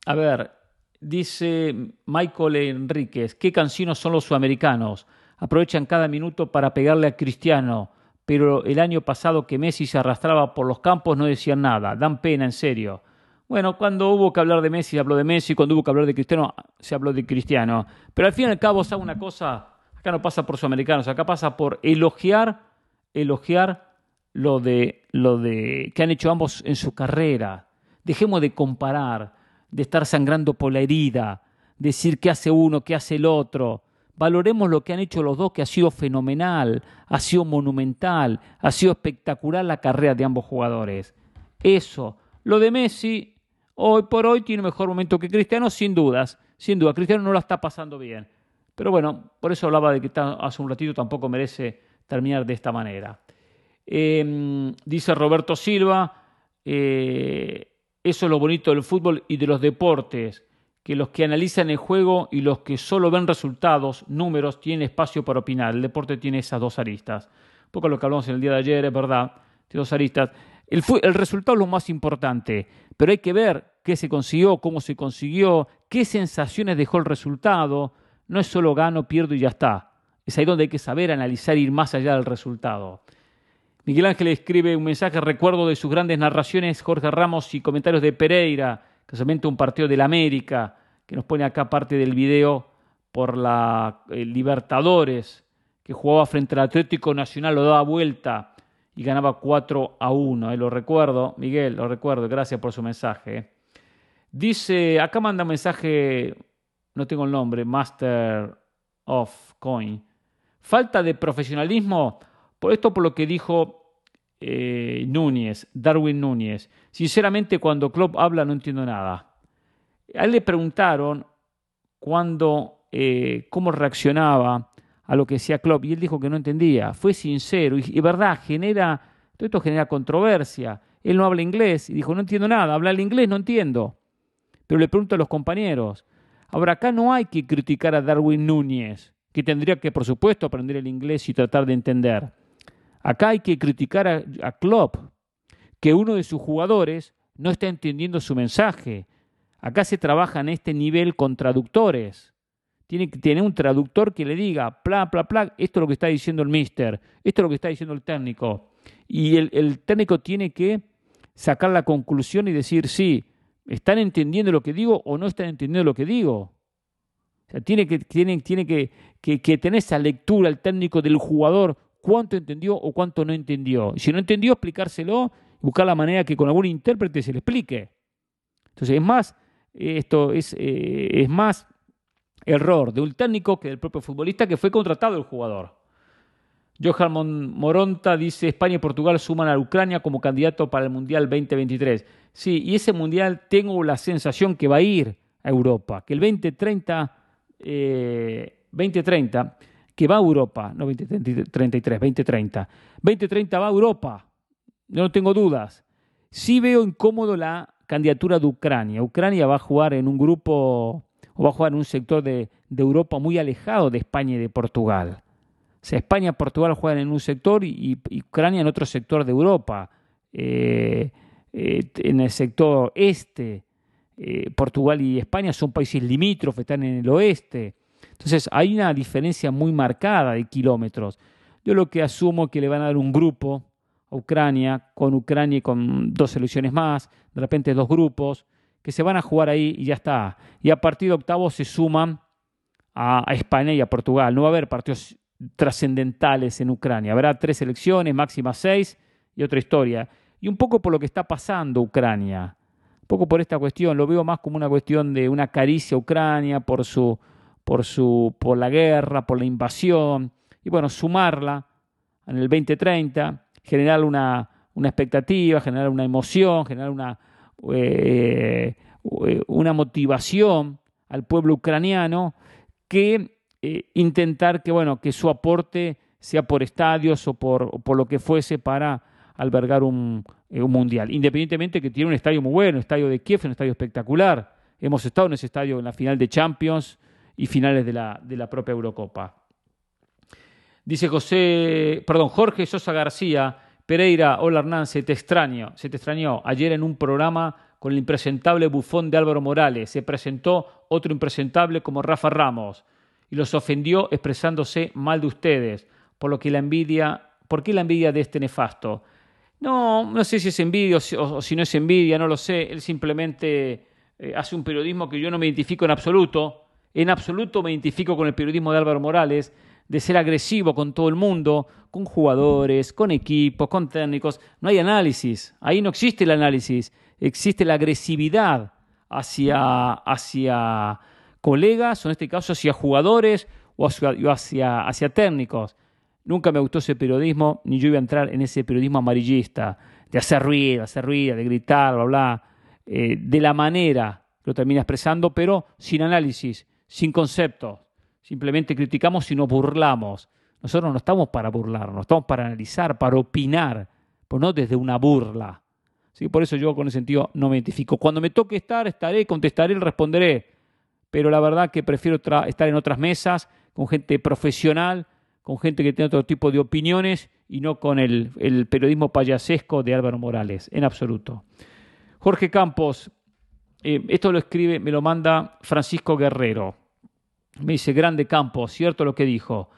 a ver, dice Michael Enríquez, qué cansinos son los sudamericanos. Aprovechan cada minuto para pegarle a Cristiano, pero el año pasado que Messi se arrastraba por los campos no decían nada. Dan pena, en serio. Bueno, cuando hubo que hablar de Messi, se habló de Messi. Cuando hubo que hablar de Cristiano, se habló de Cristiano. Pero al fin y al cabo, ¿sabe una cosa? Acá no pasa por sudamericanos, acá pasa por elogiar, elogiar lo de, lo de que han hecho ambos en su carrera. Dejemos de comparar, de estar sangrando por la herida, decir qué hace uno, qué hace el otro. Valoremos lo que han hecho los dos, que ha sido fenomenal, ha sido monumental, ha sido espectacular la carrera de ambos jugadores. Eso. Lo de Messi, hoy por hoy tiene mejor momento que Cristiano, sin dudas. Sin duda, Cristiano no la está pasando bien. Pero bueno, por eso hablaba de que hace un ratito tampoco merece terminar de esta manera. Eh, dice Roberto Silva, eh, eso es lo bonito del fútbol y de los deportes, que los que analizan el juego y los que solo ven resultados, números, tienen espacio para opinar. El deporte tiene esas dos aristas. Un poco lo que hablamos en el día de ayer, es verdad, tiene dos aristas. El, el resultado es lo más importante, pero hay que ver qué se consiguió, cómo se consiguió, qué sensaciones dejó el resultado. No es solo gano, pierdo y ya está. Es ahí donde hay que saber analizar e ir más allá del resultado. Miguel Ángel escribe un mensaje, recuerdo de sus grandes narraciones, Jorge Ramos y comentarios de Pereira, casualmente un partido del América, que nos pone acá parte del video por la eh, Libertadores, que jugaba frente al Atlético Nacional, lo daba vuelta y ganaba 4 a 1. Eh, lo recuerdo, Miguel, lo recuerdo, gracias por su mensaje. eh. Dice, acá manda un mensaje, no tengo el nombre, Master of Coin. Falta de profesionalismo, por esto por lo que dijo eh, Núñez, Darwin Núñez. Sinceramente, cuando Klopp habla no entiendo nada. A él le preguntaron cuándo, eh, cómo reaccionaba a lo que decía Klopp y él dijo que no entendía. Fue sincero y, y verdad, genera, todo esto genera controversia. Él no habla inglés y dijo, no entiendo nada, habla el inglés, no entiendo. Pero le pregunto a los compañeros. Ahora, acá no hay que criticar a Darwin Núñez, que tendría que, por supuesto, aprender el inglés y tratar de entender. Acá hay que criticar a, Klopp, que uno de sus jugadores no está entendiendo su mensaje. Acá se trabaja en este nivel con traductores. Tiene que tener un traductor que le diga, pla, pla, pla, esto es lo que está diciendo el mister, esto es lo que está diciendo el técnico. Y el, el técnico tiene que sacar la conclusión y decir, sí, ¿están entendiendo lo que digo o no están entendiendo lo que digo? O sea, tiene que, tiene, tiene que, que, que tener esa lectura el técnico del jugador, cuánto entendió o cuánto no entendió. Si no entendió, explicárselo, buscar la manera que con algún intérprete se le explique. Entonces, es más, esto es, eh, es más error de un técnico que del propio futbolista que fue contratado el jugador. Johan Moronta dice España y Portugal suman a Ucrania como candidato para el Mundial 2023. Sí, y ese Mundial tengo la sensación que va a ir a Europa, que el 2030, eh, 2030 que va a Europa, no 2033, 2030. 2030 va a Europa, no tengo dudas. Sí veo incómodo la candidatura de Ucrania. Ucrania va a jugar en un grupo o va a jugar en un sector de, de Europa muy alejado de España y de Portugal. O sea, España y Portugal juegan en un sector y, y Ucrania en otro sector de Europa. Eh, eh, en el sector este, eh, Portugal y España son países limítrofes, están en el oeste. Entonces hay una diferencia muy marcada de kilómetros. Yo lo que asumo que le van a dar un grupo a Ucrania, con Ucrania y con dos selecciones más, de repente dos grupos, que se van a jugar ahí y ya está. Y a partir de octavos se suman a, a España y a Portugal. No va a haber partidos trascendentales en Ucrania. Habrá tres selecciones, máxima seis y otra historia. Y un poco por lo que está pasando Ucrania, un poco por esta cuestión, lo veo más como una cuestión de una caricia a Ucrania por su, por su, por la guerra, por la invasión, y bueno, sumarla en el 2030, generar una, una expectativa, generar una emoción, generar una, eh, eh, una motivación al pueblo ucraniano que eh, intentar que, bueno, que su aporte sea por estadios o por, por lo que fuese para albergar un, un, mundial. Independientemente que tiene un estadio muy bueno, el estadio de Kiev, un estadio espectacular. Hemos estado en ese estadio en la final de Champions y finales de la, de la propia Eurocopa. Dice José, perdón, Jorge Sosa García, Pereira, hola Hernán, se te extraño, se te extrañó. Ayer en un programa con el impresentable bufón de Álvaro Morales se presentó otro impresentable como Rafa Ramos y los ofendió expresándose mal de ustedes, por lo que la envidia, ¿por qué la envidia de este nefasto? No, no sé si es envidia o si, no es envidia, no lo sé. Él simplemente eh, hace un periodismo que yo no me identifico en absoluto. En absoluto me identifico con el periodismo de Álvaro Morales, de ser agresivo con todo el mundo, con jugadores, con equipos, con técnicos. No hay análisis. Ahí no existe el análisis. Existe la agresividad hacia, hacia colegas, o en este caso hacia jugadores o hacia, técnicos. Nunca me gustó ese periodismo, ni yo iba a entrar en ese periodismo amarillista, de hacer ruido, hacer ruido, de gritar, bla, bla, eh, de la manera que lo termina expresando, pero sin análisis, sin conceptos. Simplemente criticamos y nos burlamos. Nosotros no estamos para burlarnos, estamos para analizar, para opinar, pero no desde una burla. ¿Sí? Por eso yo con ese sentido no me identifico. Cuando me toque estar, estaré, contestaré, responderé pero la verdad que prefiero estar en otras mesas con gente profesional, con gente que tiene otro tipo de opiniones y no con el, el periodismo payasesco de Álvaro Morales, en absoluto. Jorge Campos, eh, esto lo escribe, me lo manda Francisco Guerrero. Me dice, grande Campos, cierto lo que dijo.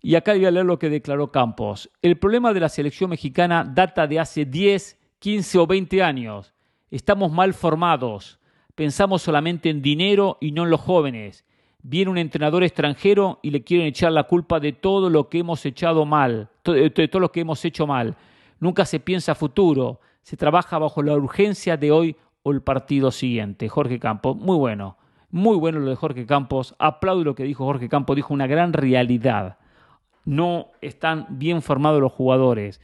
Y acá voy a leer lo que declaró Campos. El problema de la selección mexicana data de hace 10, 15 o 20 años. Estamos mal formados pensamos solamente en dinero y no en los jóvenes. Viene un entrenador extranjero y le quieren echar la culpa de todo lo que hemos echado mal, de todo lo que hemos hecho mal. Nunca se piensa futuro, se trabaja bajo la urgencia de hoy o el partido siguiente. Jorge Campos, muy bueno, muy bueno lo de Jorge Campos. Aplaudo lo que dijo Jorge Campos, dijo una gran realidad. No están bien formados los jugadores.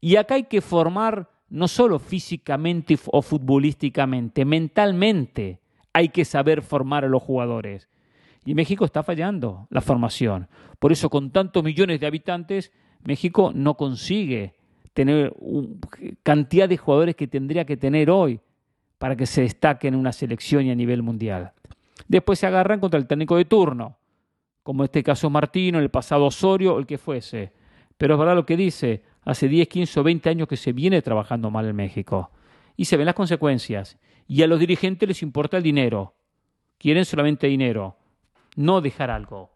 Y acá hay que formar no solo físicamente o futbolísticamente, mentalmente hay que saber formar a los jugadores. Y México está fallando la formación. Por eso con tantos millones de habitantes, México no consigue tener cantidad de jugadores que tendría que tener hoy para que se destaque en una selección y a nivel mundial. Después se agarran contra el técnico de turno, como en este caso Martino, el pasado Osorio, el que fuese. Pero es verdad lo que dice, hace 10, 15 o 20 años que se viene trabajando mal en México. Y se ven las consecuencias. Y a los dirigentes les importa el dinero. Quieren solamente dinero. No dejar algo.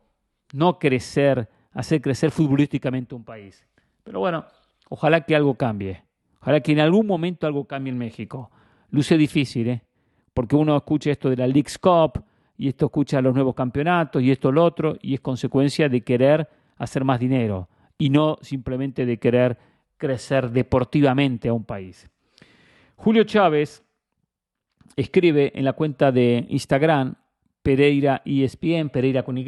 No crecer, hacer crecer futbolísticamente un país. Pero bueno, ojalá que algo cambie. Ojalá que en algún momento algo cambie en México. Luce difícil, ¿eh? Porque uno escucha esto de la League's Cup y esto escucha los nuevos campeonatos y esto lo otro y es consecuencia de querer hacer más dinero y no simplemente de querer crecer deportivamente a un país. Julio Chávez escribe en la cuenta de Instagram Pereira ESPN, Pereira con Y,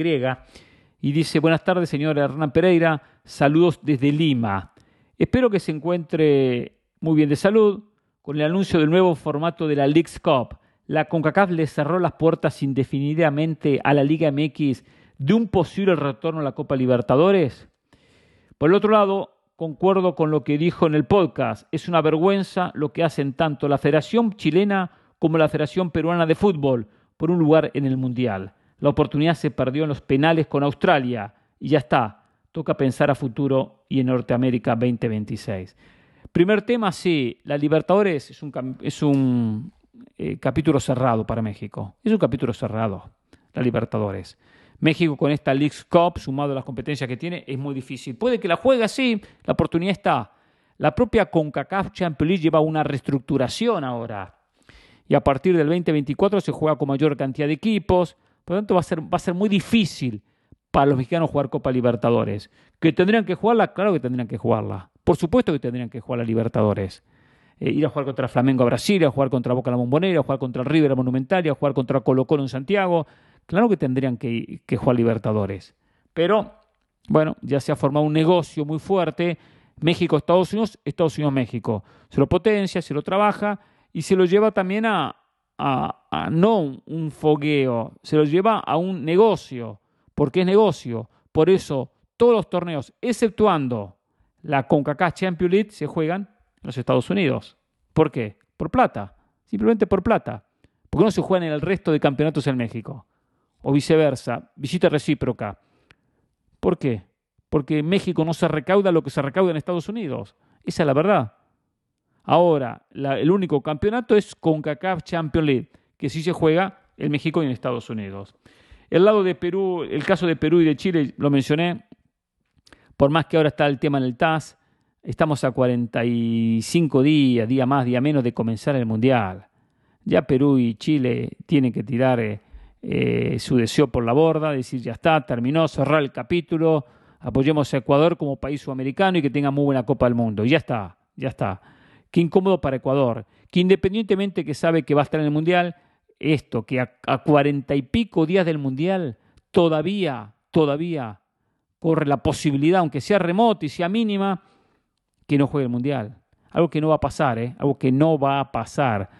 y dice, buenas tardes señor Hernán Pereira, saludos desde Lima. Espero que se encuentre muy bien de salud con el anuncio del nuevo formato de la League's Cup. La CONCACAF le cerró las puertas indefinidamente a la Liga MX de un posible retorno a la Copa Libertadores. Por el otro lado, concuerdo con lo que dijo en el podcast, es una vergüenza lo que hacen tanto la Federación Chilena como la Federación Peruana de Fútbol por un lugar en el Mundial. La oportunidad se perdió en los penales con Australia y ya está. Toca pensar a futuro y en Norteamérica 2026. Primer tema, sí, la Libertadores es un, es un eh, capítulo cerrado para México. Es un capítulo cerrado, la Libertadores. México con esta League Cup, sumado a las competencias que tiene, es muy difícil. Puede que la juegue así, la oportunidad está. La propia CONCACAF Champions League lleva una reestructuración ahora. Y a partir del 2024 se juega con mayor cantidad de equipos. Por lo tanto, va a ser, va a ser muy difícil para los mexicanos jugar Copa Libertadores. ¿Que tendrían que jugarla? Claro que tendrían que jugarla. Por supuesto que tendrían que jugar la Libertadores. Eh, ir a jugar contra Flamengo a Brasil, a jugar contra Boca la Bombonera, a jugar contra el River Monumental, a jugar contra Colo Colo en Santiago. Claro que tendrían que, que jugar Libertadores. Pero, bueno, ya se ha formado un negocio muy fuerte. México, Estados Unidos, Estados Unidos, México. Se lo potencia, se lo trabaja y se lo lleva también a, a, a no un fogueo, se lo lleva a un negocio, porque es negocio. Por eso todos los torneos, exceptuando la CONCACAF Champions League, se juegan en los Estados Unidos. ¿Por qué? Por plata, simplemente por plata. Porque no se juegan en el resto de campeonatos en México. O viceversa, visita recíproca. ¿Por qué? Porque en México no se recauda lo que se recauda en Estados Unidos. Esa es la verdad. Ahora, el único campeonato es CONCACAF Champions League, que sí se juega en México y en Estados Unidos. El lado de Perú, el caso de Perú y de Chile, lo mencioné, por más que ahora está el tema en el TAS, estamos a 45 días, día más, día menos de comenzar el Mundial. Ya Perú y Chile tienen que tirar eh, eh, su deseo por la borda, decir ya está, terminó, cerrar el capítulo, apoyemos a Ecuador como país sudamericano y que tenga muy buena Copa del Mundo. Ya está, ya está. Qué incómodo para Ecuador, que independientemente que sabe que va a estar en el Mundial, esto, que a cuarenta y pico días del Mundial, todavía, todavía corre la posibilidad, aunque sea remota y sea mínima, que no juegue el Mundial. Algo que no va a pasar, ¿eh? algo que no va a pasar.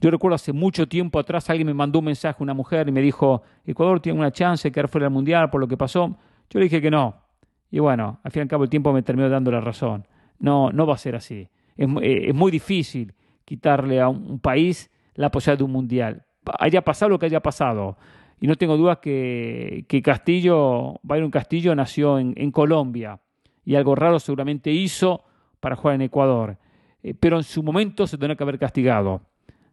Yo recuerdo hace mucho tiempo atrás alguien me mandó un mensaje, una mujer, y me dijo, Ecuador tiene una chance de quedar fuera del Mundial por lo que pasó. Yo le dije que no. Y bueno, al fin y al cabo el tiempo me terminó dando la razón. No, no va a ser así. Es, eh, muy difícil quitarle a un país la posibilidad de un Mundial. Haya pasado lo que haya pasado. Y no tengo dudas que, Castillo, Byron Castillo nació en, Colombia y algo raro seguramente hizo para jugar en Ecuador. Eh, pero en su momento se tenía que haber castigado.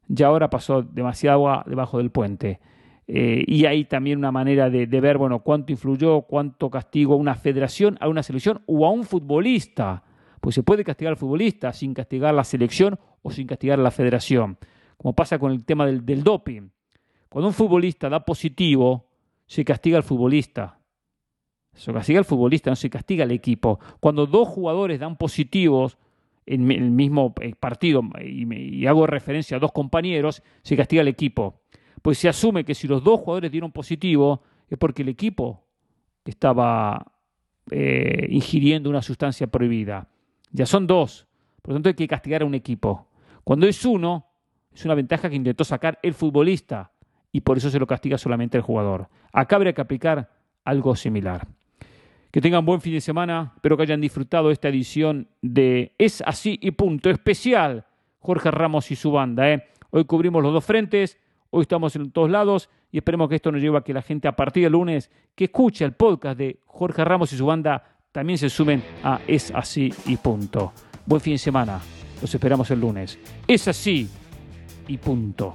Ya ahora pasó demasiada agua debajo del puente. Eh, y hay también una manera de, de, ver, bueno, cuánto influyó, cuánto castigo a una federación, a una selección o a un futbolista. Pues se puede castigar al futbolista sin castigar la selección o sin castigar la federación. Como pasa con el tema del doping. Cuando un futbolista da positivo, se castiga al futbolista. Se castiga al futbolista, no se castiga al equipo. Cuando dos jugadores dan positivos en el mismo eh, partido, y, hago referencia a dos compañeros, se castiga al equipo. Pues se asume que si los dos jugadores dieron positivo, es porque el equipo estaba eh, ingiriendo una sustancia prohibida. Ya son dos, por lo tanto hay que castigar a un equipo. Cuando es uno, es una ventaja que intentó sacar el futbolista y por eso se lo castiga solamente el jugador. Acá habría que aplicar algo similar. Que tengan buen fin de semana, espero que hayan disfrutado esta edición de Es así y punto especial. Jorge Ramos y su banda. ¿eh? Hoy cubrimos los dos frentes, hoy estamos en todos lados y esperemos que esto nos lleve a que la gente a partir del lunes que escuche el podcast de Jorge Ramos y su banda también se sumen a Es así y punto. Buen fin de semana, los esperamos el lunes. Es así y punto.